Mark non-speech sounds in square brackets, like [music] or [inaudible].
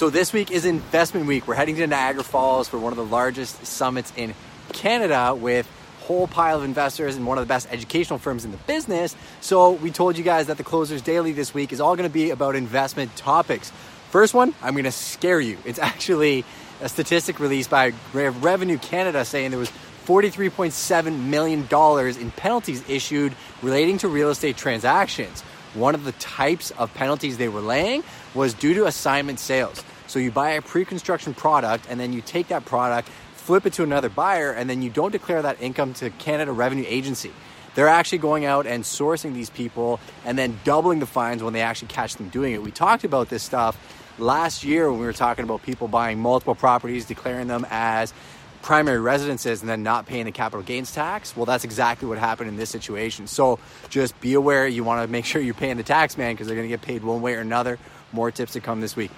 So this week is investment week. We're heading to Niagara Falls for one of the largest summits in Canada with whole pile of investors and one of the best educational firms in the business. So we told you guys that the Closers Daily this week is all going to be about investment topics. First one, I'm going to scare you. It's [laughs] actually a statistic released by Revenue Canada saying there was $43.7 million in penalties issued relating to real estate transactions. One of the types of penalties they were laying was due to assignment sales. So you buy a pre construction product and then you take that product, flip it to another buyer, and then you don't declare that income to Canada Revenue Agency. They're actually going out and sourcing these people and then doubling the fines when they actually catch them doing it. We talked about this stuff last year when we were talking about people buying multiple properties, declaring them as primary residences and then not paying the capital gains tax. Well, that's exactly what happened in this situation. So just be aware you want to make sure you're paying the tax man because they're going to get paid one way or another. More tips to come this week.